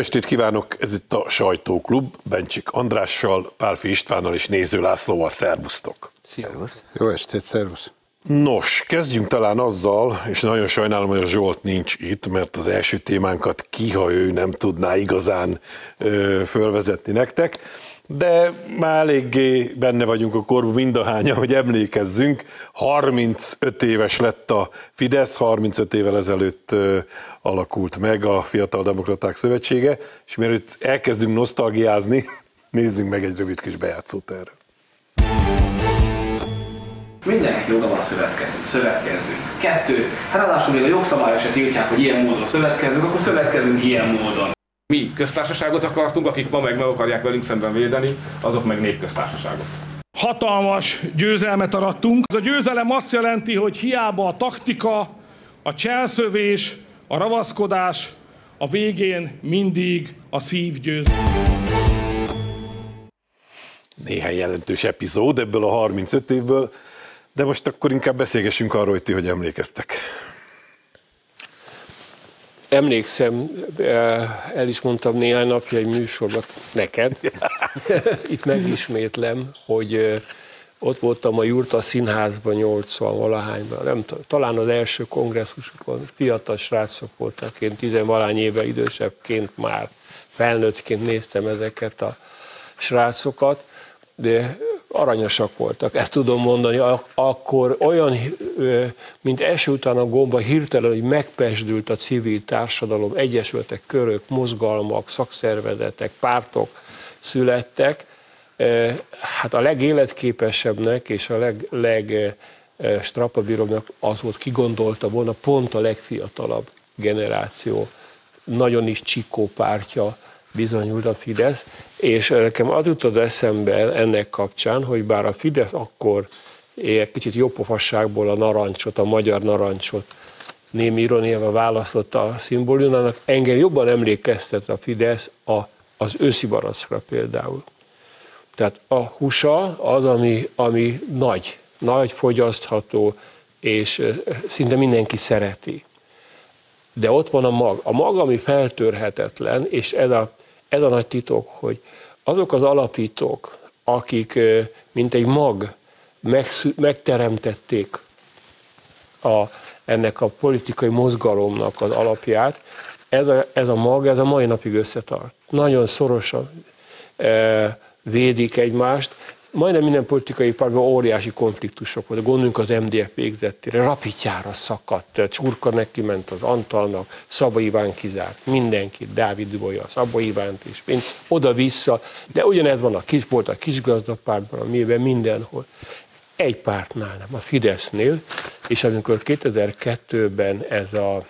estét kívánok! Ez itt a Sajtóklub, Bencsik Andrással, Pálfi Istvánnal és Néző Lászlóval. Szervusztok! Szervusz! Jó estét, szervusz! Nos, kezdjünk talán azzal, és nagyon sajnálom, hogy a Zsolt nincs itt, mert az első témánkat ki, ha ő nem tudná igazán ö, fölvezetni nektek de már eléggé benne vagyunk a korban mindahányan, hogy emlékezzünk. 35 éves lett a Fidesz, 35 évvel ezelőtt alakult meg a Fiatal Demokraták Szövetsége, és mielőtt elkezdünk nosztalgiázni, nézzünk meg egy rövid kis bejátszót erre. Mindenki joga van szövetkezni, szövetkezni. Kettő, hát ráadásul még a jogszabályok se tiltják, hogy ilyen módon szövetkezünk, akkor szövetkezünk ilyen módon. Mi köztársaságot akartunk, akik ma meg meg akarják velünk szemben védeni, azok meg népköztársaságot. Hatalmas győzelmet arattunk. Ez a győzelem azt jelenti, hogy hiába a taktika, a cselszövés, a ravaszkodás, a végén mindig a szív győz. Néhány jelentős epizód ebből a 35 évből, de most akkor inkább beszélgessünk arról, hogy ti hogy emlékeztek emlékszem, eh, el is mondtam néhány napja egy műsorban neked, itt megismétlem, hogy eh, ott voltam a Jurta Színházban 80 valahányban, nem, talán az első kongresszusokon fiatal srácok voltak, én tizenvalány évvel idősebbként már felnőttként néztem ezeket a srácokat, de aranyosak voltak, ezt tudom mondani, akkor olyan, mint eső után a gomba hirtelen, hogy megpesdült a civil társadalom, egyesültek körök, mozgalmak, szakszervezetek, pártok születtek, hát a legéletképesebbnek és a leg, leg az volt, kigondolta volna pont a legfiatalabb generáció, nagyon is csikó pártja, bizonyult a Fidesz, és nekem az jutott eszembe ennek kapcsán, hogy bár a Fidesz akkor egy kicsit jobbpofasságból a narancsot, a magyar narancsot némi ironiával választotta a szimbólumának, engem jobban emlékeztet a Fidesz a, az őszi barackra például. Tehát a húsa az, ami, ami nagy, nagy fogyasztható, és szinte mindenki szereti. De ott van a mag. A mag, ami feltörhetetlen, és ez a ez a nagy titok, hogy azok az alapítók, akik mint egy mag megteremtették a, ennek a politikai mozgalomnak az alapját, ez a, ez a mag, ez a mai napig összetart. Nagyon szorosan e, védik egymást, majdnem minden politikai pártban óriási konfliktusok voltak. Gondoljunk az MDF végzettére, rapitjára szakadt, csurka neki ment az Antalnak, Szaba Iván kizárt, mindenki, Dávid Dubolya, Szaba Ivánt is, mind oda-vissza, de ugyanez van a kis, volt a kisgazdapártban, a miben mindenhol. Egy pártnál nem, a Fidesznél, és amikor 2002-ben ez a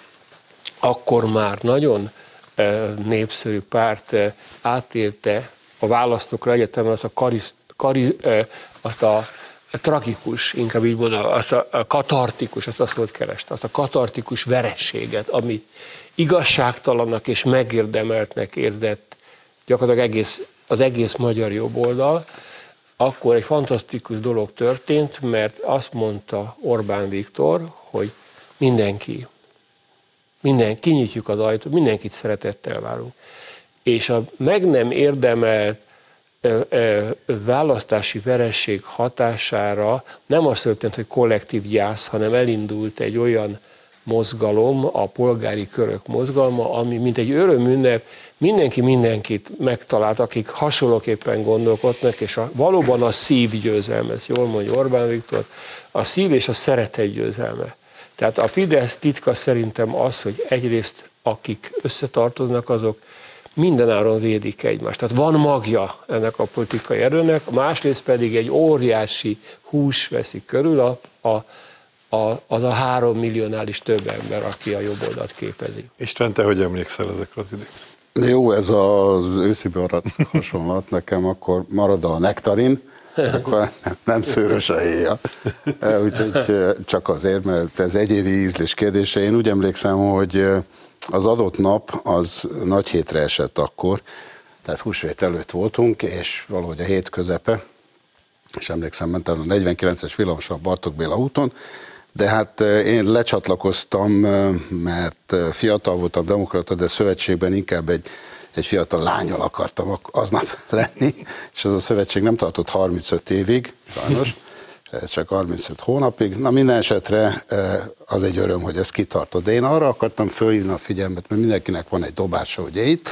akkor már nagyon eh, népszerű párt eh, átélte a választókra egyetemen az a karisz, kari, azt a tragikus, inkább így mondom, azt a katartikus, azt azt volt kerest, azt a katartikus verességet, ami igazságtalannak és megérdemeltnek érzett gyakorlatilag egész, az egész magyar jobboldal, akkor egy fantasztikus dolog történt, mert azt mondta Orbán Viktor, hogy mindenki, minden, kinyitjuk az ajtót, mindenkit szeretettel várunk. És a meg nem érdemelt választási veresség hatására nem az történt, hogy kollektív gyász, hanem elindult egy olyan mozgalom, a polgári körök mozgalma, ami mint egy örömünnep, mindenki mindenkit megtalált, akik hasonlóképpen gondolkodnak, és a, valóban a szív győzelme, ezt jól mondja Orbán Viktor, a szív és a szeretet győzelme. Tehát a Fidesz titka szerintem az, hogy egyrészt akik összetartoznak, azok mindenáron védik egymást. Tehát van magja ennek a politikai erőnek, másrészt pedig egy óriási hús veszi körül a, a, a, az a három milliónál is több ember, aki a jobb oldalt képezi. István, te hogy emlékszel ezekre az időkre? Jó, ez az őszi hasonlat nekem, akkor marad a nektarin, akkor nem szőrös a héja. Úgyhogy csak azért, mert ez egyéni ízlés kérdése. Én úgy emlékszem, hogy az adott nap az nagy hétre esett akkor, tehát húsvét előtt voltunk, és valahogy a hét közepe, és emlékszem, mentem a 49-es villamosra Bartok Béla úton, de hát eh, én lecsatlakoztam, eh, mert eh, fiatal voltam demokrata, de szövetségben inkább egy egy fiatal lányal akartam aznap lenni, és ez a szövetség nem tartott 35 évig, sajnos, csak 35 hónapig. Na minden esetre az egy öröm, hogy ez kitartott. De én arra akartam fölhívni a figyelmet, mert mindenkinek van egy dobása ugye itt,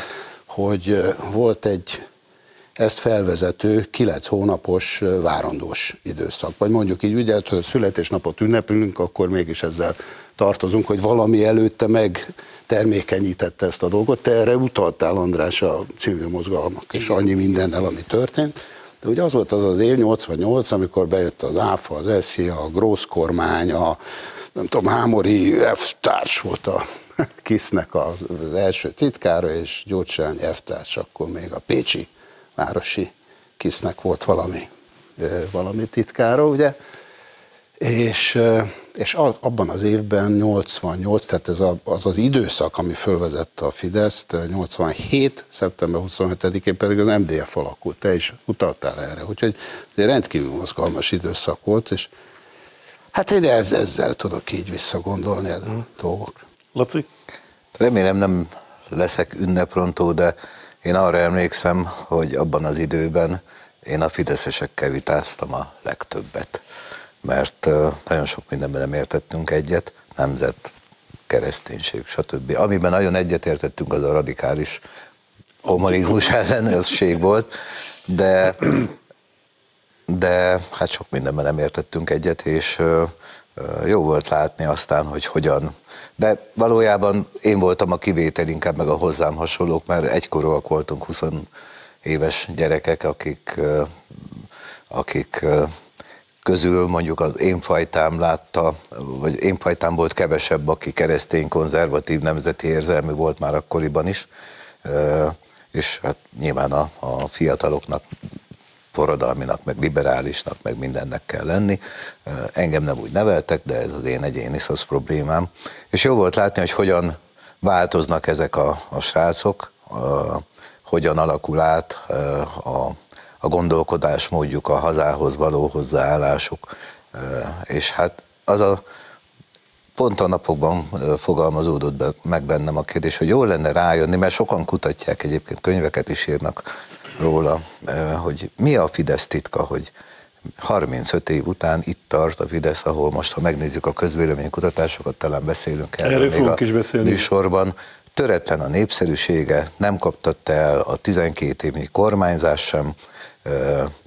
hogy volt egy ezt felvezető kilenc hónapos várandós időszak. Vagy mondjuk így, ugye, hogy a születésnapot ünnepülünk, akkor mégis ezzel tartozunk, hogy valami előtte meg termékenyítette ezt a dolgot. Te erre utaltál, András, a civil mozgalmak, és annyi mindennel, ami történt. De ugye az volt az az év 88, amikor bejött az ÁFA, az SZIA, a Grósz kormány, a nem tudom, Hámori F társ volt a Kisznek az, az első titkára, és Gyurcsány F társ, akkor még a Pécsi városi Kisznek volt valami, valami titkára, ugye? És, és abban az évben 88, tehát ez az az időszak, ami fölvezette a Fideszt, 87. szeptember 27-én pedig az MDF alakult. Te is utaltál erre, úgyhogy egy rendkívül mozgalmas időszak volt, és hát én ez, ezzel tudok így visszagondolni a dolgok. Laci? Remélem nem leszek ünneprontó, de én arra emlékszem, hogy abban az időben én a fideszesekkel vitáztam a legtöbbet, mert nagyon sok mindenben nem értettünk egyet, nemzet, kereszténység, stb. Amiben nagyon egyetértettünk, az a radikális kommunizmus ellenőrség volt, de, de hát sok mindenben nem értettünk egyet, és jó volt látni aztán, hogy hogyan de valójában én voltam a kivétel, inkább meg a hozzám hasonlók, mert egykorúak voltunk 20 éves gyerekek, akik, akik közül mondjuk az én fajtám látta, vagy én fajtám volt kevesebb, aki keresztény, konzervatív, nemzeti érzelmű volt már akkoriban is, és hát nyilván a, a fiataloknak forradalminak, meg liberálisnak, meg mindennek kell lenni. Engem nem úgy neveltek, de ez az én egyéni szosz problémám. És jó volt látni, hogy hogyan változnak ezek a, a srácok, a, hogyan alakul át a, a gondolkodásmódjuk, a hazához való hozzáállásuk, és hát az a pont a napokban fogalmazódott meg bennem a kérdés, hogy jó lenne rájönni, mert sokan kutatják egyébként, könyveket is írnak róla, hogy mi a Fidesz titka, hogy 35 év után itt tart a Fidesz, ahol most, ha megnézzük a közvéleménykutatásokat, talán beszélünk erről, erről még a is beszélni. műsorban. Töretlen a népszerűsége, nem kaptatta el a 12 évi kormányzás sem,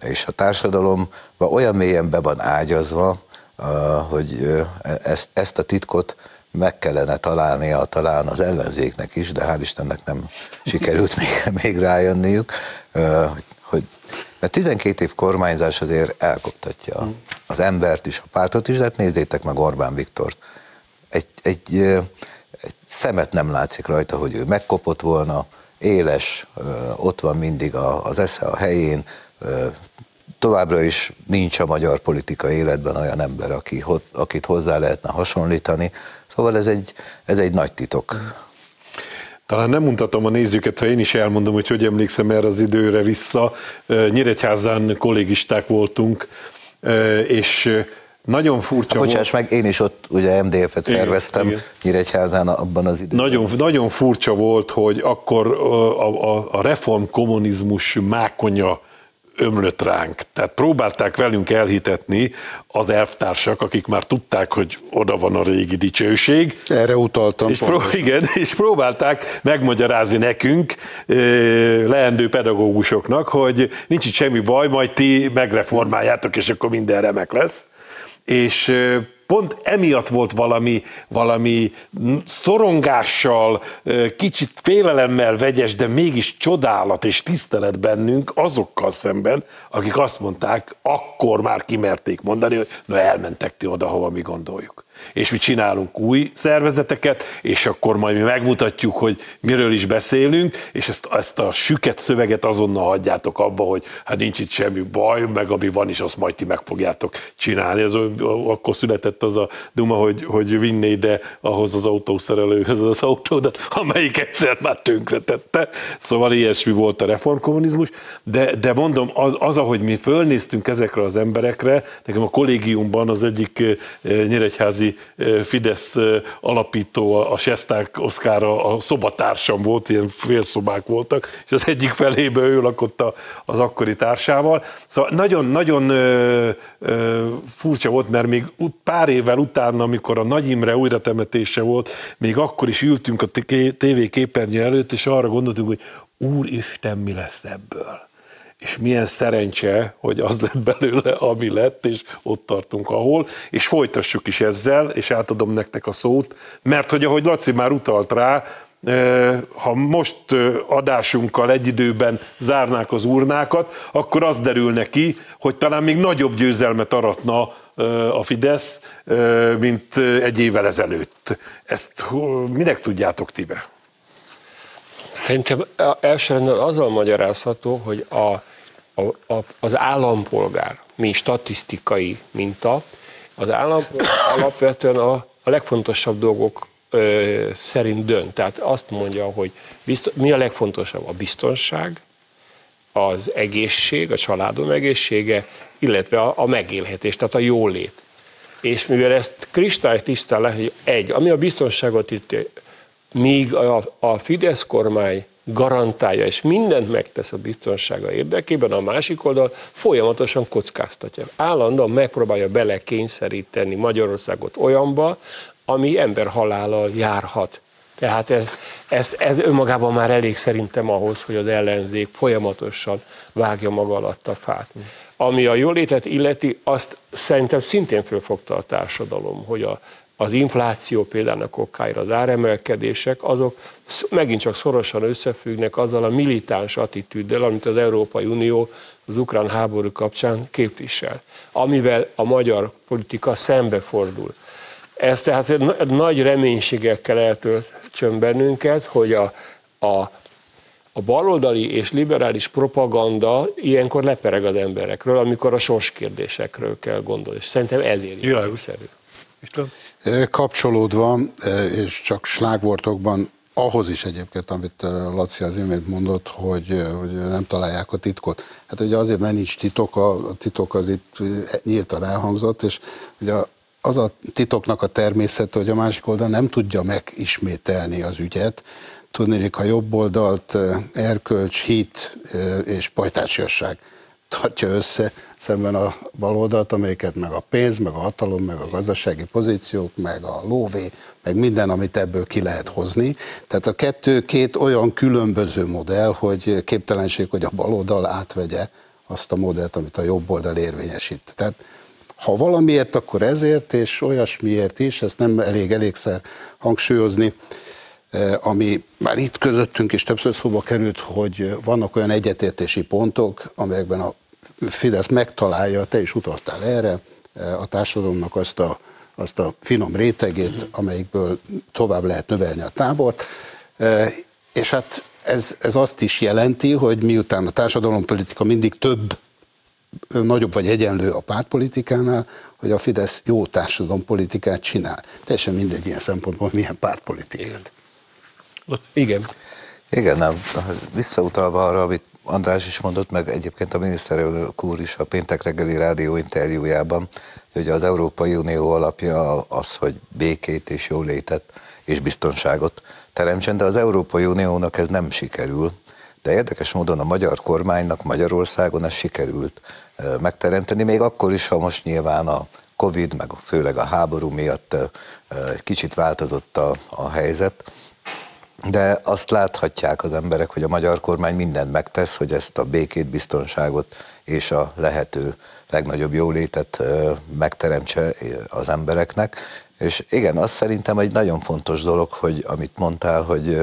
és a társadalom olyan mélyen be van ágyazva, hogy ezt, ezt a titkot meg kellene találnia talán az ellenzéknek is, de hál' Istennek nem sikerült még, még rájönniük, hogy mert 12 év kormányzás azért elkoptatja az embert is, a pártot is, de hát nézzétek meg Orbán Viktort. Egy, egy, egy szemet nem látszik rajta, hogy ő megkopott volna, éles, ott van mindig az esze a helyén, továbbra is nincs a magyar politika életben olyan ember, aki, akit hozzá lehetne hasonlítani. Szóval ez egy, ez egy nagy titok. Talán nem mutatom a nézőket, ha én is elmondom, hogy hogy emlékszem erre az időre vissza. Nyíregyházán kollégisták voltunk, és nagyon furcsa hát, bocsáss volt. meg, én is ott ugye MDF-et igen, szerveztem igen. Nyíregyházán abban az időben. Nagyon, nagyon furcsa volt, hogy akkor a, a, a reform kommunizmus mákonya ömlött ránk. Tehát próbálták velünk elhitetni az elvtársak, akik már tudták, hogy oda van a régi dicsőség. Erre utaltam. És, pró- igen, és próbálták megmagyarázni nekünk, leendő pedagógusoknak, hogy nincs itt semmi baj, majd ti megreformáljátok, és akkor minden remek lesz. És pont emiatt volt valami, valami szorongással, kicsit félelemmel vegyes, de mégis csodálat és tisztelet bennünk azokkal szemben, akik azt mondták, akkor már kimerték mondani, hogy na elmentek ti oda, hova mi gondoljuk és mi csinálunk új szervezeteket, és akkor majd mi megmutatjuk, hogy miről is beszélünk, és ezt, ezt a süket szöveget azonnal hagyjátok abba, hogy hát nincs itt semmi baj, meg ami van is, azt majd ti meg fogjátok csinálni. Ez akkor született az a duma, hogy, hogy vinné ide ahhoz az autószerelőhöz az autódat, amelyik egyszer már tönkretette. Szóval ilyesmi volt a reformkommunizmus, de, de mondom, az, az, ahogy mi fölnéztünk ezekre az emberekre, nekem a kollégiumban az egyik eh, nyíregyházi akkori Fidesz alapító, a Sesták Oszkára a szobatársam volt, ilyen félszobák voltak, és az egyik felébe ő lakott az akkori társával. Szóval nagyon-nagyon furcsa volt, mert még pár évvel utána, amikor a Nagy Imre újratemetése volt, még akkor is ültünk a TV képernyő előtt, és arra gondoltunk, hogy Úristen, mi lesz ebből? És milyen szerencse, hogy az lett belőle, ami lett, és ott tartunk, ahol, és folytassuk is ezzel, és átadom nektek a szót, mert hogy ahogy Laci már utalt rá, ha most adásunkkal egy időben zárnák az urnákat, akkor az derül neki, hogy talán még nagyobb győzelmet aratna a Fidesz, mint egy évvel ezelőtt. Ezt minek tudjátok ti be? Szerintem elsősorban azzal magyarázható, hogy a, a, a, az állampolgár, mint statisztikai minta, az állampolgár alapvetően a, a legfontosabb dolgok ö, szerint dönt. Tehát azt mondja, hogy bizt, mi a legfontosabb? A biztonság, az egészség, a családom egészsége, illetve a, a megélhetés, tehát a jólét. És mivel ezt kristálytisztán le, hogy egy, ami a biztonságot itt, míg a, a Fidesz kormány garantálja, és mindent megtesz a biztonsága érdekében, a másik oldal folyamatosan kockáztatja. Állandóan megpróbálja belekényszeríteni Magyarországot olyanba, ami ember halállal járhat. Tehát ez, ez, ez önmagában már elég szerintem ahhoz, hogy az ellenzék folyamatosan vágja maga alatt a fát. Ami a jólétet illeti, azt szerintem szintén fölfogta a társadalom, hogy a, az infláció például a kokáira, az áremelkedések, azok megint csak szorosan összefüggnek azzal a militáns attitűddel, amit az Európai Unió az ukrán háború kapcsán képvisel, amivel a magyar politika szembefordul. Ez tehát nagy reménységekkel eltöltsön bennünket, hogy a, a a baloldali és liberális propaganda ilyenkor lepereg az emberekről, amikor a sorskérdésekről kell gondolni. És szerintem ezért szerű. Kapcsolódva, és csak slágvortokban ahhoz is egyébként, amit Laci az imént mondott, hogy, hogy nem találják a titkot. Hát ugye azért, mert nincs titok, a titok az itt nyíltan elhangzott, és ugye az a titoknak a természete, hogy a másik oldal nem tudja megismételni az ügyet, tudni, ha jobb oldalt erkölcs, hit és pajtásiasság tartja össze szemben a baloldalt, amelyiket meg a pénz, meg a hatalom, meg a gazdasági pozíciók, meg a lóvé, meg minden, amit ebből ki lehet hozni. Tehát a kettő két olyan különböző modell, hogy képtelenség, hogy a baloldal átvegye azt a modellt, amit a jobb oldal érvényesít. Tehát ha valamiért, akkor ezért, és olyasmiért is, ezt nem elég elégszer hangsúlyozni, eh, ami már itt közöttünk is többször szóba került, hogy vannak olyan egyetértési pontok, amelyekben a Fidesz megtalálja, te is utaltál erre, a társadalomnak azt a, azt a finom rétegét, amelyikből tovább lehet növelni a tábort, eh, és hát ez, ez azt is jelenti, hogy miután a társadalompolitika mindig több nagyobb vagy egyenlő a pártpolitikánál, hogy a Fidesz jó társadalompolitikát csinál. Teljesen mindegy ilyen szempontból, milyen pártpolitikát. Igen. Igen, nem. Visszautalva arra, amit András is mondott, meg egyébként a miniszterelnök úr is a péntek reggeli rádió interjújában, hogy az Európai Unió alapja az, hogy békét és jólétet és biztonságot teremtsen, de az Európai Uniónak ez nem sikerül, de érdekes módon a magyar kormánynak Magyarországon ez sikerült megteremteni, még akkor is, ha most nyilván a Covid, meg főleg a háború miatt kicsit változott a, a helyzet, de azt láthatják az emberek, hogy a magyar kormány mindent megtesz, hogy ezt a békét, biztonságot és a lehető legnagyobb jólétet megteremtse az embereknek. És igen, azt szerintem egy nagyon fontos dolog, hogy amit mondtál, hogy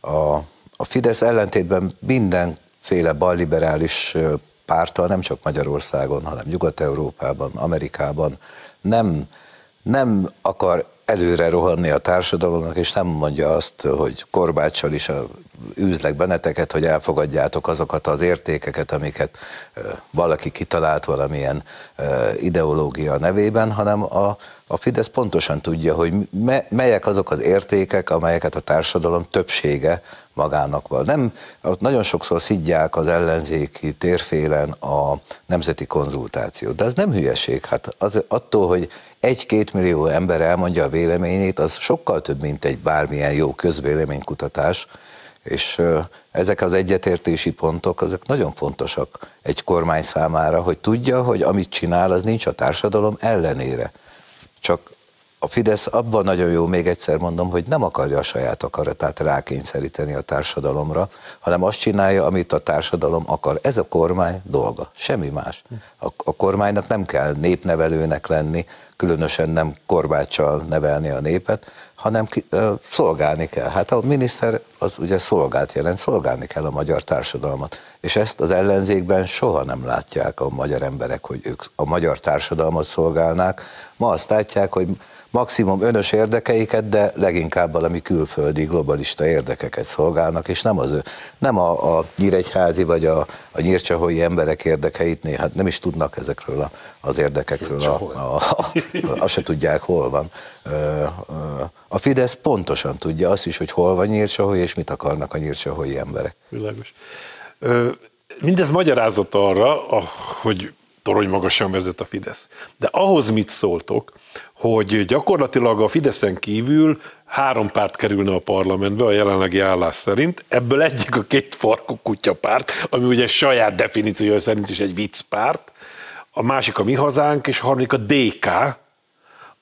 a a Fidesz ellentétben mindenféle balliberális pártal, nem csak Magyarországon, hanem Nyugat-Európában, Amerikában nem, nem akar előre rohanni a társadalomnak, és nem mondja azt, hogy korbáccsal is a, üzlek benneteket, hogy elfogadjátok azokat az értékeket, amiket valaki kitalált valamilyen ideológia nevében, hanem a, a Fidesz pontosan tudja, hogy me, melyek azok az értékek, amelyeket a társadalom többsége magának van. Nem, nagyon sokszor szidják az ellenzéki térfélen a nemzeti konzultációt, de ez nem hülyeség. Hát az, attól, hogy egy-két millió ember elmondja a véleményét, az sokkal több, mint egy bármilyen jó közvéleménykutatás, és ezek az egyetértési pontok, ezek nagyon fontosak egy kormány számára, hogy tudja, hogy amit csinál, az nincs a társadalom ellenére. Csak a Fidesz abban nagyon jó, még egyszer mondom, hogy nem akarja a saját akaratát rákényszeríteni a társadalomra, hanem azt csinálja, amit a társadalom akar. Ez a kormány dolga, semmi más. A, a kormánynak nem kell népnevelőnek lenni, különösen nem korbáccsal nevelni a népet, hanem ki, ö, szolgálni kell. Hát a miniszter az ugye szolgált jelent, szolgálni kell a magyar társadalmat. És ezt az ellenzékben soha nem látják a magyar emberek, hogy ők a magyar társadalmat szolgálnák. Ma azt látják, hogy maximum önös érdekeiket, de leginkább valami külföldi globalista érdekeket szolgálnak, és nem, az ő, nem a, a nyíregyházi vagy a, a nyírcsahói emberek érdekeit néha nem is tudnak ezekről a, az érdekekről, a, a, a, azt se tudják, hol van. A Fidesz pontosan tudja azt is, hogy hol van nyírcsahói, és mit akarnak a nyírcsahói emberek. Világos. Mindez magyarázat arra, hogy torony magasan vezet a Fidesz. De ahhoz mit szóltok, hogy gyakorlatilag a Fideszen kívül három párt kerülne a parlamentbe a jelenlegi állás szerint, ebből egyik a két farkú kutyapárt, ami ugye saját definíciója szerint is egy viccpárt, a másik a Mi Hazánk, és a harmadik a DK,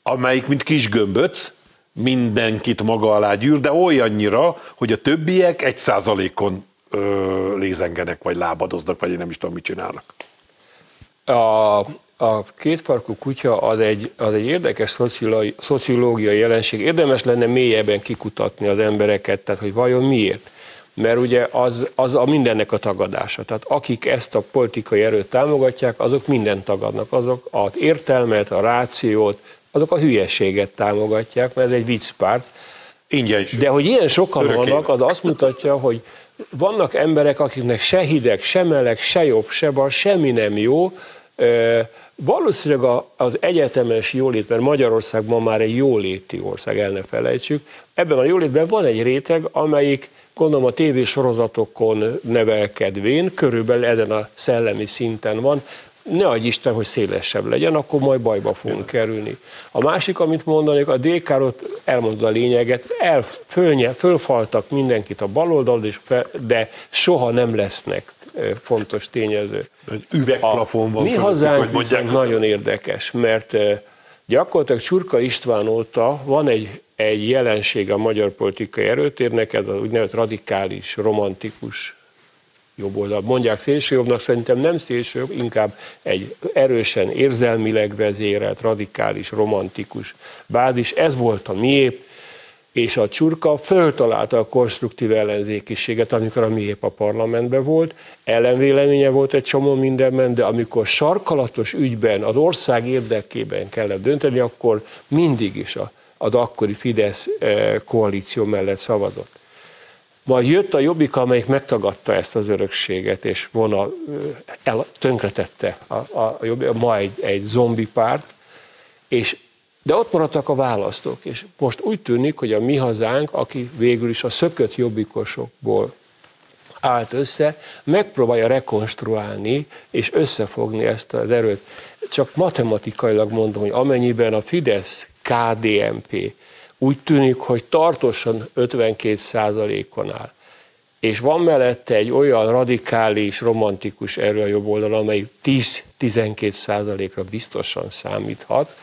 amelyik mint kis gömböc, mindenkit maga alá gyűr, de olyannyira, hogy a többiek egy százalékon lézengenek, vagy lábadoznak, vagy én nem is tudom, mit csinálnak. A, a kétfarkú kutya az egy, az egy érdekes szociológiai jelenség. Érdemes lenne mélyebben kikutatni az embereket, tehát hogy vajon miért. Mert ugye az, az a mindennek a tagadása. Tehát akik ezt a politikai erőt támogatják, azok mindent tagadnak. Azok az értelmet, a rációt, azok a hülyeséget támogatják, mert ez egy viccpárt. Ingyen is. De hogy ilyen sokan Örökké. vannak, az azt mutatja, hogy vannak emberek, akiknek se hideg, se meleg, se jobb, se bal, semmi nem jó, Valószínűleg az egyetemes jólét, mert Magyarország ma már egy jóléti ország, el ne felejtsük, ebben a jólétben van egy réteg, amelyik gondolom a tévésorozatokon nevelkedvén, körülbelül ezen a szellemi szinten van, ne adj Isten, hogy szélesebb legyen, akkor majd bajba fogunk kerülni. A másik, amit mondanék, a dk ot elmondta a lényeget, el, fölnye, fölfaltak mindenkit a baloldal, de soha nem lesznek fontos tényező. Egy üvegplafon van. Mi hazánk viszont nagyon érdekes, mert gyakorlatilag Csurka István óta van egy, egy jelenség a magyar politikai erőtérnek, ez az úgynevezett radikális, romantikus oldal. Mondják szélsőjobbnak, szerintem nem szélsőjobb, inkább egy erősen érzelmileg vezérelt, radikális, romantikus bázis. Ez volt a miép, és a csurka föltalálta a konstruktív ellenzékiséget, amikor a miép a parlamentben volt, ellenvéleménye volt egy csomó mindenben, de amikor sarkalatos ügyben, az ország érdekében kellett dönteni, akkor mindig is az akkori Fidesz eh, koalíció mellett szavazott. Majd jött a Jobbik, amelyik megtagadta ezt az örökséget, és volna el, tönkretette a, a, a ma egy, egy zombi párt, és, de ott maradtak a választók, és most úgy tűnik, hogy a mi hazánk, aki végül is a szökött jobbikosokból állt össze, megpróbálja rekonstruálni és összefogni ezt az erőt. Csak matematikailag mondom, hogy amennyiben a Fidesz, KDNP úgy tűnik, hogy tartósan 52 on áll. És van mellette egy olyan radikális, romantikus erő a jobb oldal, amely 10-12 százalékra biztosan számíthat,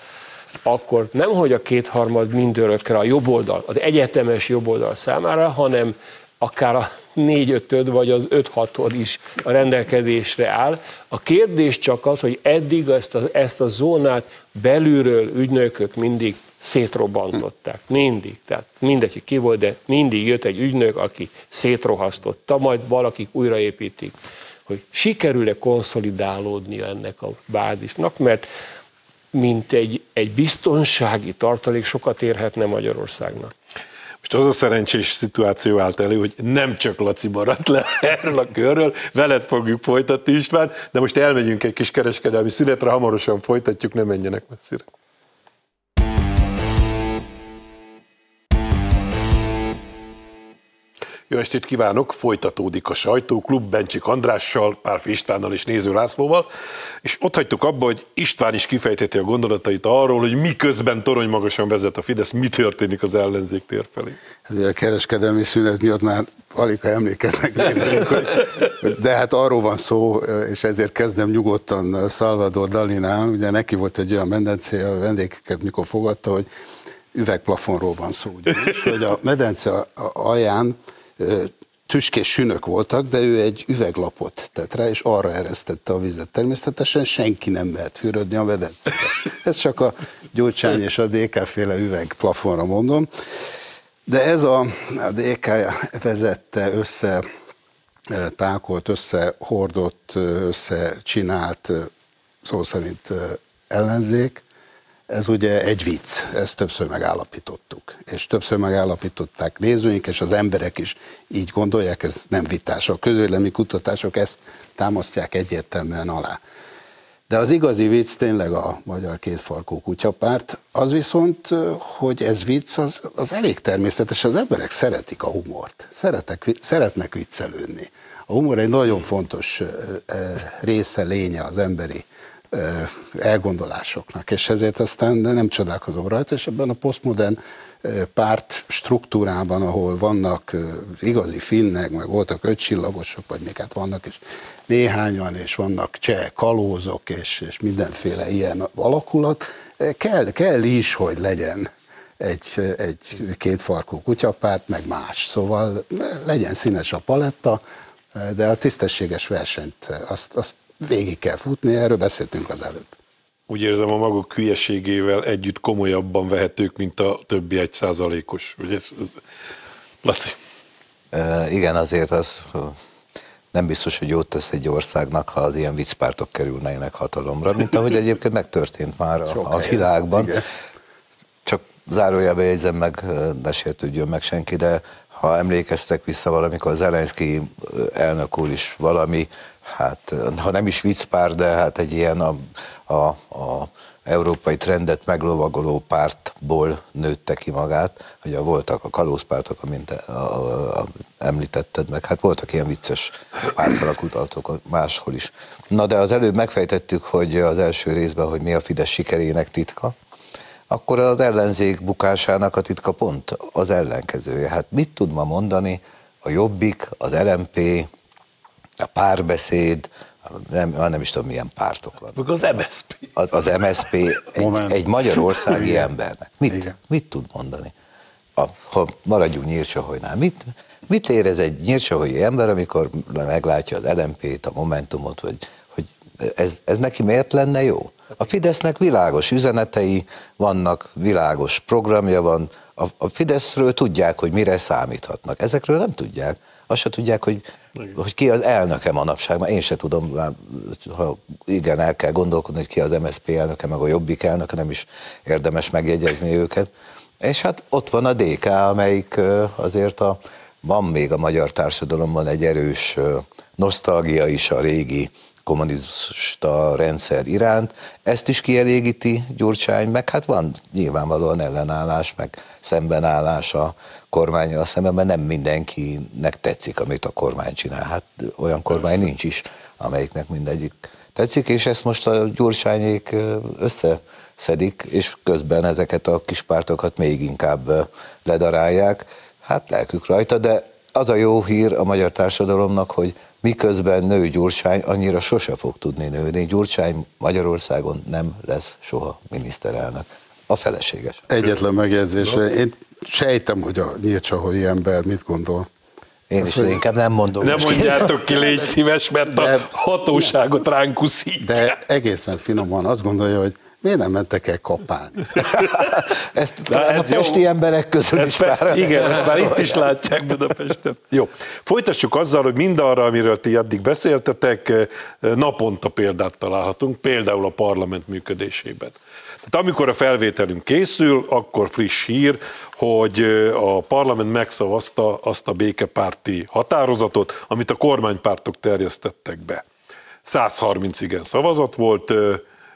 akkor nem, hogy a kétharmad mindörökre a jobb oldal, az egyetemes jobb oldal számára, hanem akár a négy ötöd vagy az öt hatod is a rendelkezésre áll. A kérdés csak az, hogy eddig ezt a, ezt a zónát belülről ügynökök mindig szétrobbantották. Mindig. Tehát mindegy, hogy ki volt, de mindig jött egy ügynök, aki szétrohasztotta, majd valakik újraépítik, hogy sikerül-e konszolidálódni ennek a bázisnak, mert mint egy, egy biztonsági tartalék sokat érhetne Magyarországnak. Most az a szerencsés szituáció állt elő, hogy nem csak Laci maradt le erről a körről, veled fogjuk folytatni István, de most elmegyünk egy kis kereskedelmi szünetre, hamarosan folytatjuk, ne menjenek messzire. Jó estét kívánok, folytatódik a sajtóklub Bencsik Andrással, Pálfi Istvánnal és Néző Lászlóval, és ott hagytuk abba, hogy István is kifejteti a gondolatait arról, hogy miközben torony magasan vezet a Fidesz, mi történik az ellenzék tér felé. Ez a kereskedelmi szünet miatt már alig, ha emlékeznek nézők, hogy, de hát arról van szó, és ezért kezdem nyugodtan Salvador Dalinál, ugye neki volt egy olyan medencéje, a vendégeket mikor fogadta, hogy üvegplafonról van szó, ugyanis, hogy a medence alján tüskés sünök voltak, de ő egy üveglapot tett rá, és arra eresztette a vizet. Természetesen senki nem mert fürödni a medencébe. Ez csak a Gyurcsány és a DK féle üvegplafonra mondom. De ez a, a DK vezette össze tákolt, összehordott, összecsinált, szó szerint ellenzék, ez ugye egy vicc, ezt többször megállapítottuk. És többször megállapították nézőink, és az emberek is így gondolják, ez nem vitás. A közélemi kutatások ezt támasztják egyértelműen alá. De az igazi vicc tényleg a magyar kétfarkú kutyapárt, az viszont, hogy ez vicc, az, az elég természetes, az emberek szeretik a humort, Szeretek, szeretnek viccelődni. A humor egy nagyon fontos része, lénye az emberi elgondolásoknak, és ezért aztán nem csodálkozom rajta, és ebben a posztmodern párt struktúrában, ahol vannak igazi finnek, meg voltak ötcsillagosok, vagy még hát vannak is néhányan, és vannak cseh kalózok, és, és mindenféle ilyen alakulat, kell, kell is, hogy legyen egy, egy kétfarkú kutyapárt, meg más. Szóval legyen színes a paletta, de a tisztességes versenyt azt, azt végig kell futni, erről beszéltünk az előbb. Úgy érzem, a maguk hülyeségével együtt komolyabban vehetők, mint a többi egy százalékos. Ugye ez, ez... Laci. E, igen, azért az nem biztos, hogy jót tesz egy országnak, ha az ilyen viccpártok kerülnének hatalomra, mint ahogy egyébként megtörtént már a, a világban. Igen. Csak zárójelbe jegyzem meg, ne sértődjön meg senki, de ha emlékeztek vissza valamikor az Zelenszky elnök úr is valami hát ha nem is viccpár, de hát egy ilyen a, a, a európai trendet meglovagoló pártból nőtte ki magát, a voltak a kalózpártok, amint a, a, a, említetted meg, hát voltak ilyen vicces pártalakutatok máshol is. Na de az előbb megfejtettük, hogy az első részben, hogy mi a Fidesz sikerének titka, akkor az ellenzék bukásának a titka pont az ellenkezője. Hát mit tud ma mondani a Jobbik, az LMP, a párbeszéd, nem, nem is tudom, milyen pártok vannak. Az MSZP. Az, az MSZP egy, egy magyarországi Igen. embernek. Mit, mit tud mondani? A, ha maradjunk Nyírcsahojnál, mit, mit érez egy nyírcsaholyi ember, amikor meglátja az LMP-t, a Momentumot, vagy, hogy ez, ez neki miért lenne jó? A Fidesznek világos üzenetei vannak, világos programja van, a, a Fideszről tudják, hogy mire számíthatnak. Ezekről nem tudják. Azt se tudják, hogy, hogy ki az elnöke manapság. Már én se tudom, ha igen, el kell gondolkodni, hogy ki az MSZP elnöke, meg a Jobbik elnöke, nem is érdemes megjegyezni őket. És hát ott van a DK, amelyik azért a, van még a magyar társadalomban egy erős nosztalgia is a régi kommunista rendszer iránt. Ezt is kielégíti Gyurcsány, meg hát van nyilvánvalóan ellenállás, meg szembenállás a kormánya a szemben, mert nem mindenkinek tetszik, amit a kormány csinál. Hát olyan kormány nincs is, amelyiknek mindegyik tetszik, és ezt most a Gyurcsányék összeszedik, és közben ezeket a kis pártokat még inkább ledarálják. Hát lelkük rajta, de az a jó hír a magyar társadalomnak, hogy miközben nő Gyurcsány, annyira sose fog tudni nőni. Gyurcsány Magyarországon nem lesz soha miniszterelnök. A feleséges. Egyetlen megjegyzés. Én sejtem, hogy a nyírcsahoi ember mit gondol. Én is hogy... inkább nem mondom. Nem mondjátok ki, légy szíves, mert de, a hatóságot ránk De egészen finoman azt gondolja, hogy miért nem mentek el kapálni? ezt talán ez a pesti jó. emberek közül ez is már. Igen, ezt már itt is látják Budapesten. Jó, folytassuk azzal, hogy mindarra, amiről ti addig beszéltetek, naponta példát találhatunk, például a parlament működésében. Tehát amikor a felvételünk készül, akkor friss hír, hogy a parlament megszavazta azt a békepárti határozatot, amit a kormánypártok terjesztettek be. 130 igen szavazat volt,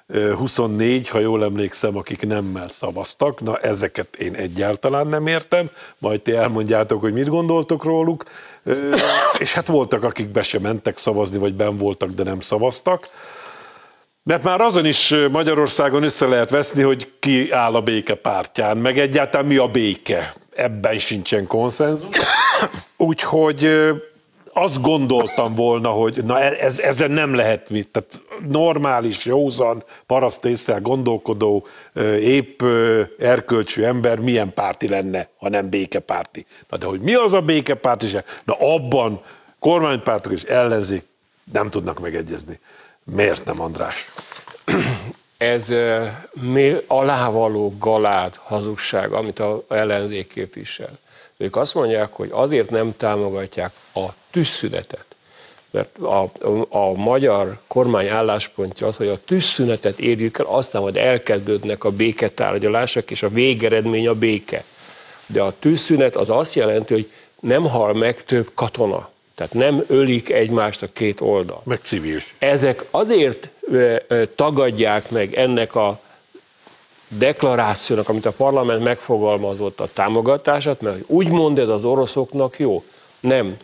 24, ha jól emlékszem, akik nemmel szavaztak. Na, ezeket én egyáltalán nem értem, majd ti elmondjátok, hogy mit gondoltok róluk. És hát voltak, akik be sem mentek szavazni, vagy ben voltak, de nem szavaztak. Mert már azon is Magyarországon össze lehet veszni, hogy ki áll a béke pártján, meg egyáltalán mi a béke. Ebben sincsen konszenzus. Úgyhogy azt gondoltam volna, hogy na e- ez, ezen nem lehet mit. Tehát normális, józan, parasztésztel gondolkodó, épp erkölcsű ember milyen párti lenne, ha nem békepárti. Na de hogy mi az a békepártiság? Na abban kormánypártok és ellenzék nem tudnak megegyezni. Miért nem, András? Ez alávaló galád hazugság, amit a ellenzék képvisel. Ők azt mondják, hogy azért nem támogatják a tűzszünetet, mert a, a, magyar kormány álláspontja az, hogy a tűzszünetet érjük el, aztán majd elkezdődnek a béketárgyalások, és a végeredmény a béke. De a tűzszünet az azt jelenti, hogy nem hal meg több katona. Tehát nem ölik egymást a két oldal. Meg civil. Ezek azért tagadják meg ennek a deklarációnak, amit a parlament megfogalmazott a támogatását, mert úgy mond ez az oroszoknak jó. Nem.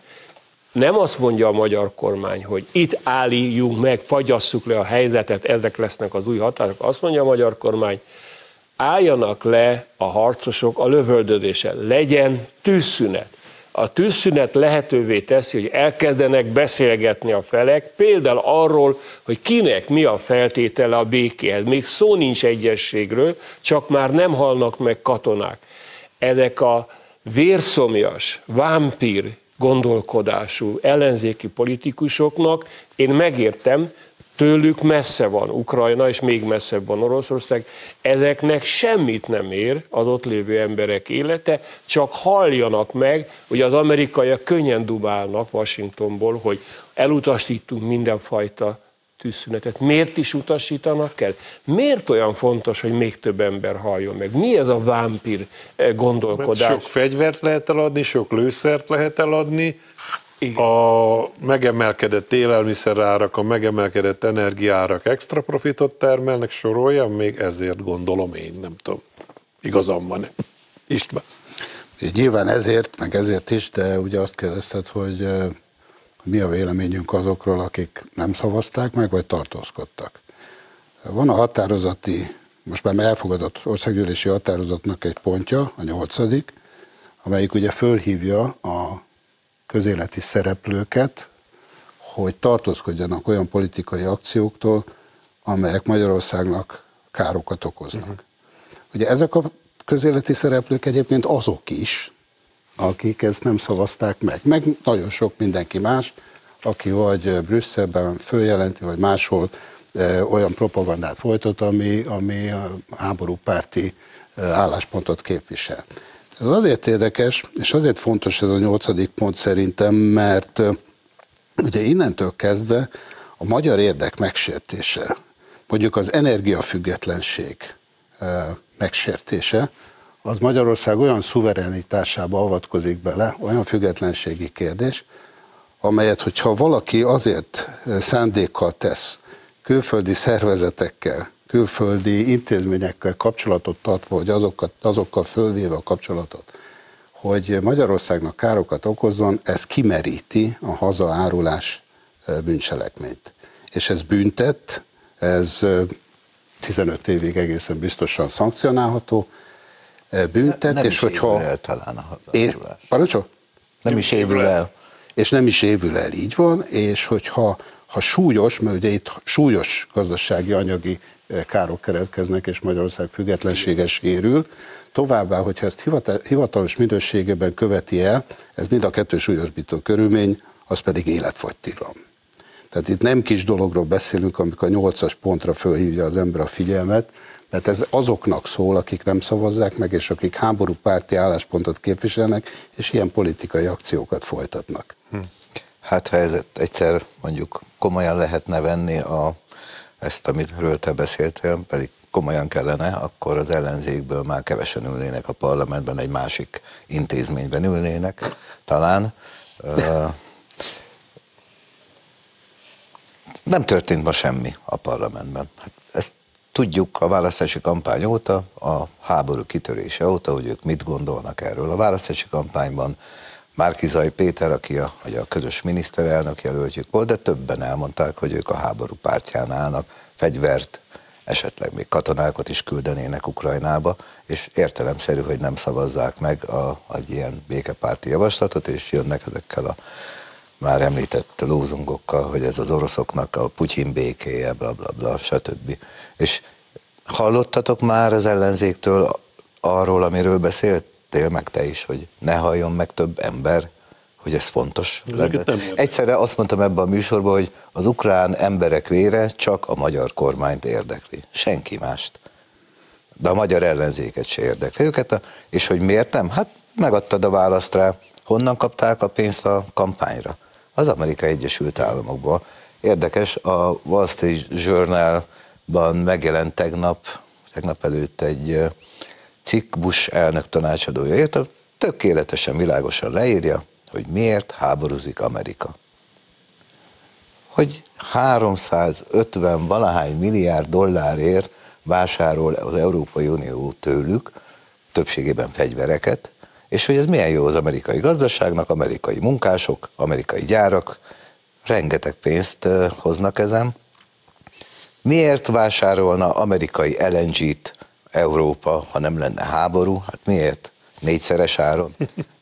Nem azt mondja a magyar kormány, hogy itt álljunk meg, fagyasszuk le a helyzetet, ezek lesznek az új határok. Azt mondja a magyar kormány, álljanak le a harcosok a lövöldözéssel, legyen tűzszünet a tűzszünet lehetővé teszi, hogy elkezdenek beszélgetni a felek, például arról, hogy kinek mi a feltétele a békéhez. Még szó nincs egyességről, csak már nem halnak meg katonák. Ezek a vérszomjas, vámpír gondolkodású ellenzéki politikusoknak én megértem, tőlük messze van Ukrajna, és még messzebb van Oroszország. Ezeknek semmit nem ér az ott lévő emberek élete, csak halljanak meg, hogy az amerikaiak könnyen dubálnak Washingtonból, hogy elutasítunk mindenfajta tűzszünetet. Miért is utasítanak el? Miért olyan fontos, hogy még több ember halljon meg? Mi ez a vámpír eh, gondolkodás? Mert sok fegyvert lehet eladni, sok lőszert lehet eladni, igen. A megemelkedett élelmiszerárak, a megemelkedett energiárak extra profitot termelnek, soroljam, még ezért gondolom én, nem tudom. Igazam van István. Nyilván ezért, meg ezért is, de ugye azt kérdezted, hogy mi a véleményünk azokról, akik nem szavazták meg, vagy tartózkodtak. Van a határozati, most már elfogadott országgyűlési határozatnak egy pontja, a nyolcadik, amelyik ugye fölhívja a közéleti szereplőket, hogy tartózkodjanak olyan politikai akcióktól, amelyek Magyarországnak károkat okoznak. Uh-huh. Ugye ezek a közéleti szereplők egyébként azok is, akik ezt nem szavazták meg. Meg nagyon sok mindenki más, aki vagy Brüsszelben följelenti, vagy máshol olyan propagandát folytat, ami, ami a háborúpárti álláspontot képvisel. Ez azért érdekes, és azért fontos ez a nyolcadik pont szerintem, mert ugye innentől kezdve a magyar érdek megsértése, mondjuk az energiafüggetlenség megsértése, az Magyarország olyan szuverenitásába avatkozik bele, olyan függetlenségi kérdés, amelyet, hogyha valaki azért szándékkal tesz, külföldi szervezetekkel, külföldi intézményekkel kapcsolatot tartva, vagy azokat, azokkal fölvéve a kapcsolatot, hogy Magyarországnak károkat okozzon, ez kimeríti a hazaárulás bűncselekményt. És ez büntet, ez 15 évig egészen biztosan szankcionálható, büntet, nem és hogyha... El, talán a hazaárulás. Parancsol? Nem, nem is évül el. És nem is évül el, így van, és hogyha ha súlyos, mert ugye itt súlyos gazdasági, anyagi károk keretkeznek, és Magyarország függetlensége sérül. Továbbá, hogyha ezt hivatalos minőségében követi el, ez mind a kettő súlyosbító körülmény, az pedig életfogytilan. Tehát itt nem kis dologról beszélünk, amikor a nyolcas pontra fölhívja az ember a figyelmet, mert ez azoknak szól, akik nem szavazzák meg, és akik háború párti álláspontot képviselnek, és ilyen politikai akciókat folytatnak. Hm. Hát ha ez egyszer mondjuk komolyan lehetne venni a ezt, amiről te beszéltél, pedig komolyan kellene, akkor az ellenzékből már kevesen ülnének a parlamentben, egy másik intézményben ülnének talán. Nem történt ma semmi a parlamentben. Hát ezt tudjuk a választási kampány óta, a háború kitörése óta, hogy ők mit gondolnak erről. A választási kampányban Márkizai Péter, aki a, a közös miniszterelnök jelöltjük volt, de többen elmondták, hogy ők a háború pártján állnak, fegyvert, esetleg még katonákat is küldenének Ukrajnába, és értelemszerű, hogy nem szavazzák meg a, egy ilyen békepárti javaslatot, és jönnek ezekkel a már említett lózungokkal, hogy ez az oroszoknak a Putyin békéje, bla bla bla, stb. És hallottatok már az ellenzéktől arról, amiről beszéltél meg te is, hogy ne halljon meg több ember, hogy ez fontos. Egyszerre azt mondtam ebben a műsorban, hogy az ukrán emberek vére csak a magyar kormányt érdekli. Senki mást. De a magyar ellenzéket se érdekli őket. És hogy miért nem? Hát megadtad a választ rá. Honnan kapták a pénzt a kampányra? Az Amerika Egyesült Államokból. Érdekes, a Wall Street Journal-ban megjelent tegnap, tegnap előtt egy cikk Bush elnök tanácsadója írta, tökéletesen világosan leírja, hogy miért háborúzik Amerika. Hogy 350 valahány milliárd dollárért vásárol az Európai Unió tőlük, többségében fegyvereket, és hogy ez milyen jó az amerikai gazdaságnak, amerikai munkások, amerikai gyárak, rengeteg pénzt hoznak ezen. Miért vásárolna amerikai LNG-t Európa, ha nem lenne háború? Hát miért? Négyszeres áron.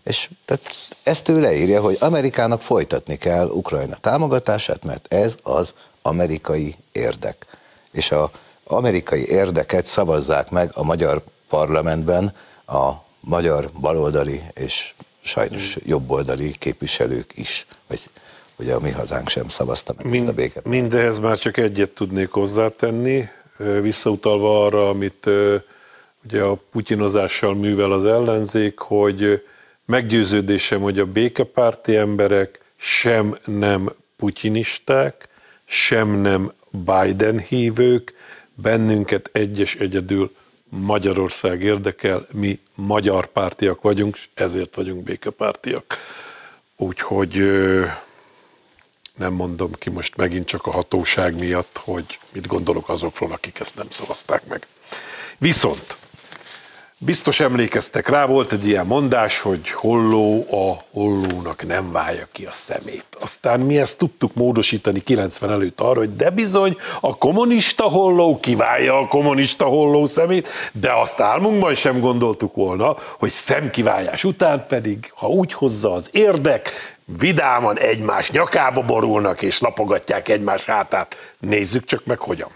És tehát ezt ő leírja, hogy Amerikának folytatni kell Ukrajna támogatását, mert ez az amerikai érdek. És a amerikai érdeket szavazzák meg a magyar parlamentben a magyar baloldali és sajnos jobboldali képviselők is, vagy ugye a mi hazánk sem szavazta meg Mind, ezt a béket. Mindehez már csak egyet tudnék hozzátenni, visszautalva arra, amit ugye a putyinozással művel az ellenzék, hogy meggyőződésem, hogy a békepárti emberek sem nem putyinisták, sem nem Biden hívők, bennünket egyes egyedül Magyarország érdekel, mi magyar pártiak vagyunk, és ezért vagyunk békepártiak. Úgyhogy nem mondom ki most megint csak a hatóság miatt, hogy mit gondolok azokról, akik ezt nem szavazták meg. Viszont Biztos emlékeztek rá, volt egy ilyen mondás, hogy holló a hollónak nem válja ki a szemét. Aztán mi ezt tudtuk módosítani 90 előtt arra, hogy de bizony a kommunista holló kiválja a kommunista holló szemét, de azt álmunkban sem gondoltuk volna, hogy szemkiválás után pedig, ha úgy hozza az érdek, vidáman egymás nyakába borulnak és lapogatják egymás hátát. Nézzük csak meg hogyan.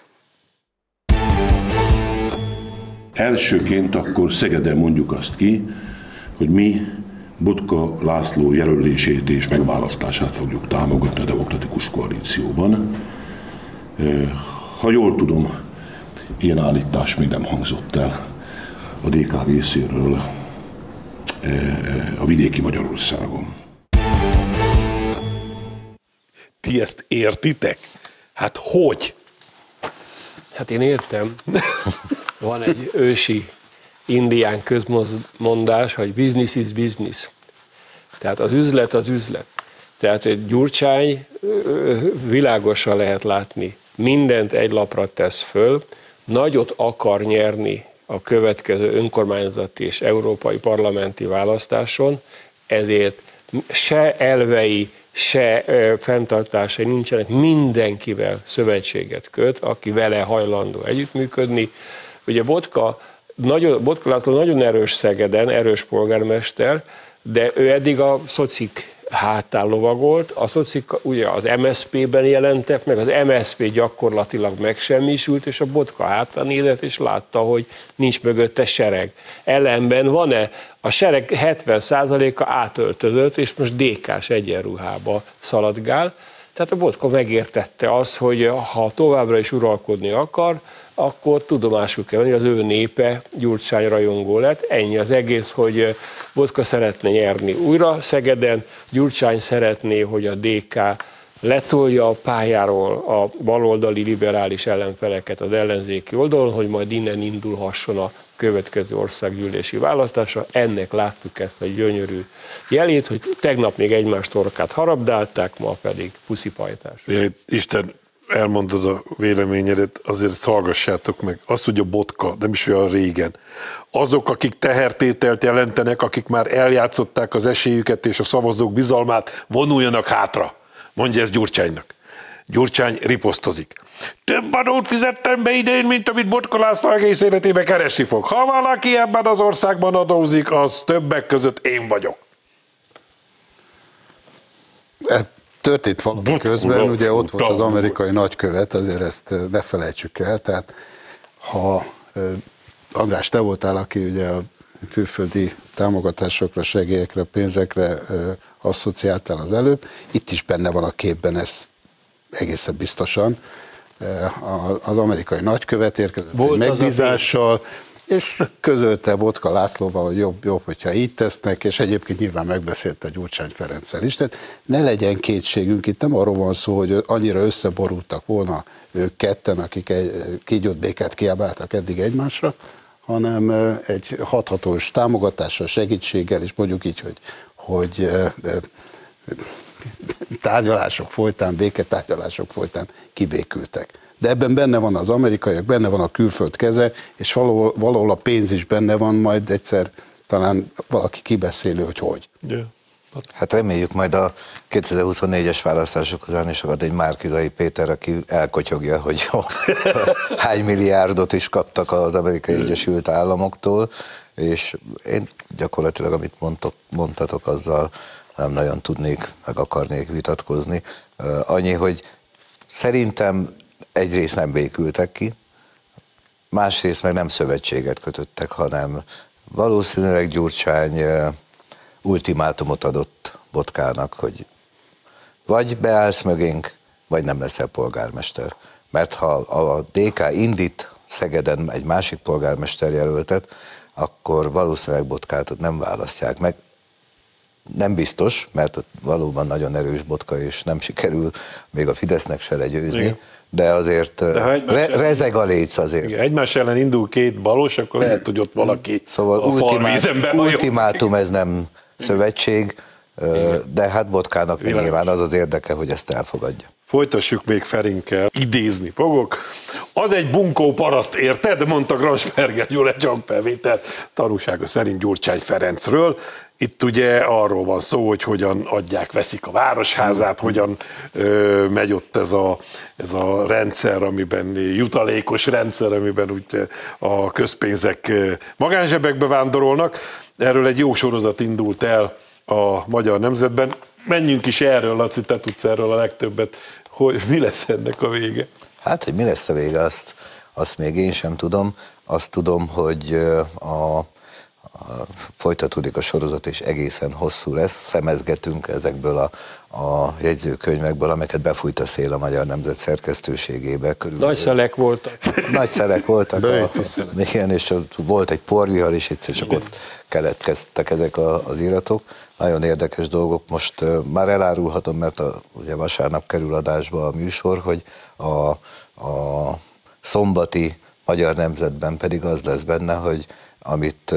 Elsőként akkor Szegeden mondjuk azt ki, hogy mi Botka László jelölését és megválasztását fogjuk támogatni a Demokratikus Koalícióban. Ha jól tudom, ilyen állítás még nem hangzott el a DK részéről a vidéki Magyarországon. Ti ezt értitek? Hát hogy? Hát én értem. Van egy ősi indián közmondás, hogy business is business. Tehát az üzlet az üzlet. Tehát egy gyurcsány világosan lehet látni, mindent egy lapra tesz föl, nagyot akar nyerni a következő önkormányzati és európai parlamenti választáson, ezért se elvei, se fenntartásai nincsenek, mindenkivel szövetséget köt, aki vele hajlandó együttműködni, Ugye Botka, nagyon, Botka László nagyon erős Szegeden, erős polgármester, de ő eddig a szocik hátán lovagolt, a szocik ugye az MSZP-ben jelentek meg, az MSZP gyakorlatilag megsemmisült, és a Botka hátán nézett, és látta, hogy nincs mögötte sereg. Ellenben van-e? A sereg 70%-a átöltözött, és most DK-s egyenruhába szaladgál, tehát a Botka megértette azt, hogy ha továbbra is uralkodni akar, akkor tudomásul kell venni, az ő népe Gyurcsány rajongó lett. Ennyi az egész, hogy Botka szeretne nyerni újra Szegeden, Gyurcsány szeretné, hogy a DK letolja a pályáról a baloldali liberális ellenfeleket az ellenzéki oldalon, hogy majd innen indulhasson a következő országgyűlési választása. Ennek láttuk ezt a gyönyörű jelét, hogy tegnap még egymást torkát harabdálták, ma pedig puszipajtás. Isten elmondod a véleményedet, azért hallgassátok meg. Azt, hogy a botka, nem is olyan régen, azok, akik tehertételt jelentenek, akik már eljátszották az esélyüket és a szavazók bizalmát, vonuljanak hátra, mondja ez Gyurcsánynak. Gyurcsány riposztozik. Több adót fizettem be idén, mint amit Botka László egész életében keresni fog. Ha valaki ebben az országban adózik, az többek között én vagyok. E, Történt valami But- közben, uram, ugye ott volt az amerikai nagykövet, azért ezt ne felejtsük el, tehát ha András, te voltál, aki ugye a külföldi támogatásokra, segélyekre, pénzekre asszociáltál az előbb, itt is benne van a képben ez egészen biztosan. Az amerikai nagykövet érkezett Volt megbízással, és közölte Botka Lászlóval, hogy jobb, jobb, hogyha így tesznek, és egyébként nyilván megbeszélte Gyurcsány Ferenccel is. Tehát ne legyen kétségünk, itt nem arról van szó, hogy annyira összeborultak volna ők ketten, akik egy kígyót békát kiabáltak eddig egymásra, hanem egy hathatós támogatással, segítséggel, és mondjuk így, hogy, hogy tárgyalások folytán, béketárgyalások folytán kibékültek. De ebben benne van az amerikaiak, benne van a külföld keze, és valahol, valahol a pénz is benne van, majd egyszer talán valaki kibeszélő, hogy hogy. Yeah. Hát reméljük majd a 2024-es választások után is akad egy Márkizai Péter, aki elkotyogja, hogy jó, hány milliárdot is kaptak az Amerikai Egyesült Államoktól, és én gyakorlatilag, amit mondtok, mondtatok, azzal nem nagyon tudnék, meg akarnék vitatkozni. Annyi, hogy szerintem egyrészt nem békültek ki, másrészt meg nem szövetséget kötöttek, hanem valószínűleg Gyurcsány ultimátumot adott Botkának, hogy vagy beállsz mögénk, vagy nem leszel polgármester. Mert ha a DK indít Szegeden egy másik polgármester jelöltet, akkor valószínűleg Botkát nem választják meg. Nem biztos, mert ott valóban nagyon erős Botka, és nem sikerül még a Fidesznek se legyőzni, Igen. de azért De re- rezeg a léc azért. Igen, egymás ellen indul két balos, akkor lehet, hogy ott valaki Szóval a falvízen ultimá- behajózik. ultimátum ez nem szövetség, ö, de hát Botkának Világos. nyilván az az érdeke, hogy ezt elfogadja. Folytassuk még Ferinkkel, idézni fogok. Az egy bunkó paraszt, érted? Mondta Grasberger Gyula egy hangfelvételt tanúsága szerint Gyurcsány Ferencről. Itt ugye arról van szó, hogy hogyan adják, veszik a városházát, hogyan ö, megy ott ez a, ez a rendszer, amiben jutalékos rendszer, amiben úgy a közpénzek magánzsebekbe vándorolnak. Erről egy jó sorozat indult el a Magyar Nemzetben. Menjünk is erről, Laci, te tudsz erről a legtöbbet, hogy mi lesz ennek a vége. Hát, hogy mi lesz a vége, azt, azt még én sem tudom. Azt tudom, hogy a, folytatódik a sorozat, és egészen hosszú lesz. Szemezgetünk ezekből a, a jegyzőkönyvekből, amiket befújt a szél a Magyar Nemzet szerkesztőségébe. Körülbelül Nagy szelek voltak. nagy szelek voltak. A, igen, és volt egy porvihar, és egyszer csak ott keletkeztek ezek a, az iratok. Nagyon érdekes dolgok. Most uh, már elárulhatom, mert a, ugye vasárnap kerül adásba a műsor, hogy a, a szombati Magyar Nemzetben pedig az lesz benne, hogy amit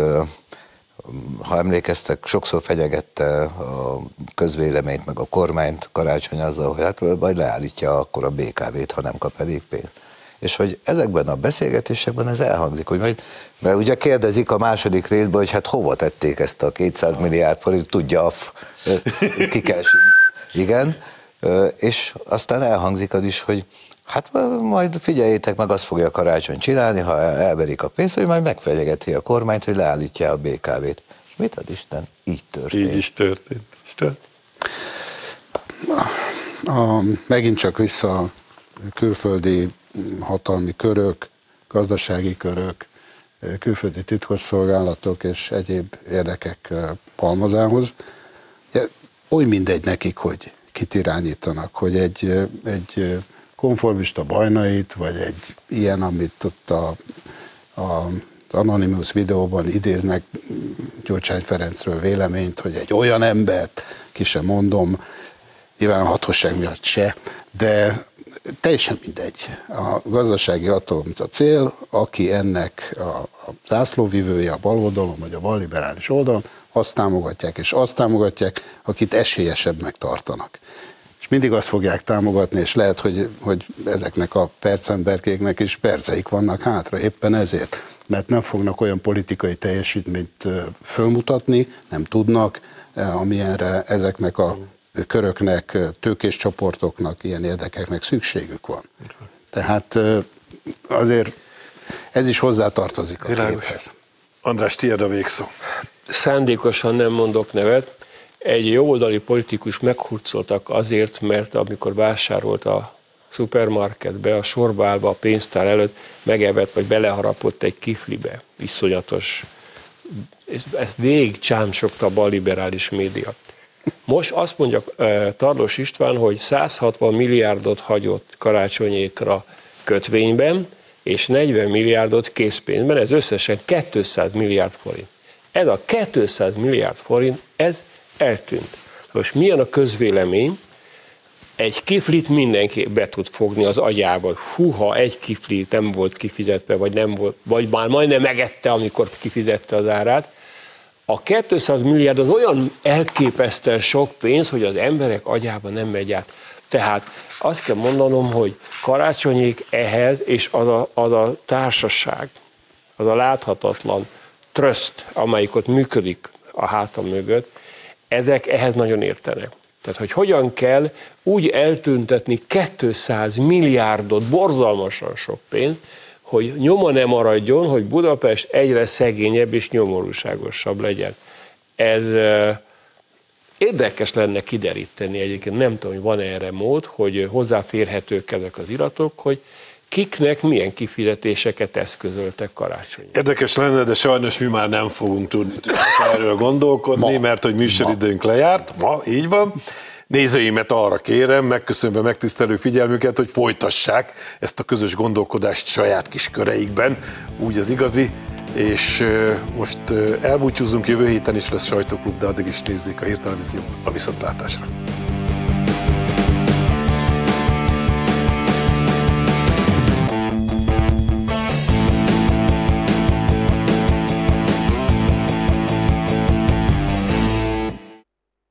ha emlékeztek, sokszor fenyegette a közvéleményt, meg a kormányt karácsony azzal, hogy hát vagy leállítja akkor a BKV-t, ha nem kap elég pénzt. És hogy ezekben a beszélgetésekben ez elhangzik, hogy majd, mert ugye kérdezik a második részben, hogy hát hova tették ezt a 200 milliárd forint, tudja, ki kell, igen, és aztán elhangzik az is, hogy hát majd figyeljétek meg, azt fogja a karácsony csinálni, ha el- elverik a pénzt, hogy majd megfenyegeti a kormányt, hogy leállítja a BKV-t. És mit ad Isten? Így történt. Így is történt. Történt. A, megint csak vissza a külföldi hatalmi körök, gazdasági körök, külföldi titkosszolgálatok és egyéb érdekek palmazához. Oly mindegy nekik, hogy kit irányítanak, hogy egy, egy konformista bajnait, vagy egy ilyen, amit ott a, a az Anonymous videóban idéznek Gyurcsány Ferencről véleményt, hogy egy olyan embert, ki sem mondom, nyilván a hatóság miatt se, de teljesen mindegy. A gazdasági hatalom a cél, aki ennek a, a zászlóvivője a bal oldalon, vagy a balliberális oldalon, azt támogatják, és azt támogatják, akit esélyesebbnek tartanak. És mindig azt fogják támogatni, és lehet, hogy, hogy ezeknek a percemberkéknek is perceik vannak hátra, éppen ezért, mert nem fognak olyan politikai teljesítményt fölmutatni, nem tudnak, amilyenre ezeknek a köröknek, tőkés csoportoknak, ilyen érdekeknek szükségük van. Tehát azért ez is hozzátartozik a Világos. képhez. András, tiéd a végszó. Szándékosan nem mondok nevet. Egy jobboldali politikus meghurcoltak azért, mert amikor vásárolt a szupermarketbe, a sorba állva a pénztár előtt megevett, vagy beleharapott egy kiflibe. Viszonyatos. Ezt végig csámsogta a balliberális média. Most azt mondja Tarlós István, hogy 160 milliárdot hagyott karácsonyékra kötvényben, és 40 milliárdot készpénzben, ez összesen 200 milliárd forint. Ez a 200 milliárd forint, ez eltűnt. Most milyen a közvélemény? Egy kiflit mindenki be tud fogni az agyába. Hú, ha egy kifli nem volt kifizetve, vagy, nem volt, vagy már majdnem megette, amikor kifizette az árát, a 200 milliárd az olyan elképesztően sok pénz, hogy az emberek agyába nem megy át. Tehát azt kell mondanom, hogy karácsonyék ehhez, és az a, az a társaság, az a láthatatlan tröszt, amelyik ott működik a háta mögött, ezek ehhez nagyon értenek. Tehát, hogy hogyan kell úgy eltüntetni 200 milliárdot, borzalmasan sok pénzt, hogy nyoma ne maradjon, hogy Budapest egyre szegényebb és nyomorúságosabb legyen. Ez érdekes lenne kideríteni egyébként, nem tudom, hogy van erre mód, hogy hozzáférhetők ezek az iratok, hogy kiknek milyen kifizetéseket eszközöltek karácsony. Érdekes lenne, de sajnos mi már nem fogunk tudni erről gondolkodni, ma. mert hogy műsoridőnk lejárt, ma, így van. Nézőimet arra kérem, megköszönve megtisztelő figyelmüket, hogy folytassák ezt a közös gondolkodást saját kis köreikben, úgy az igazi, és most elbúcsúzunk, jövő héten is lesz sajtóklub, de addig is nézzék a hírtelevíziót a viszontlátásra.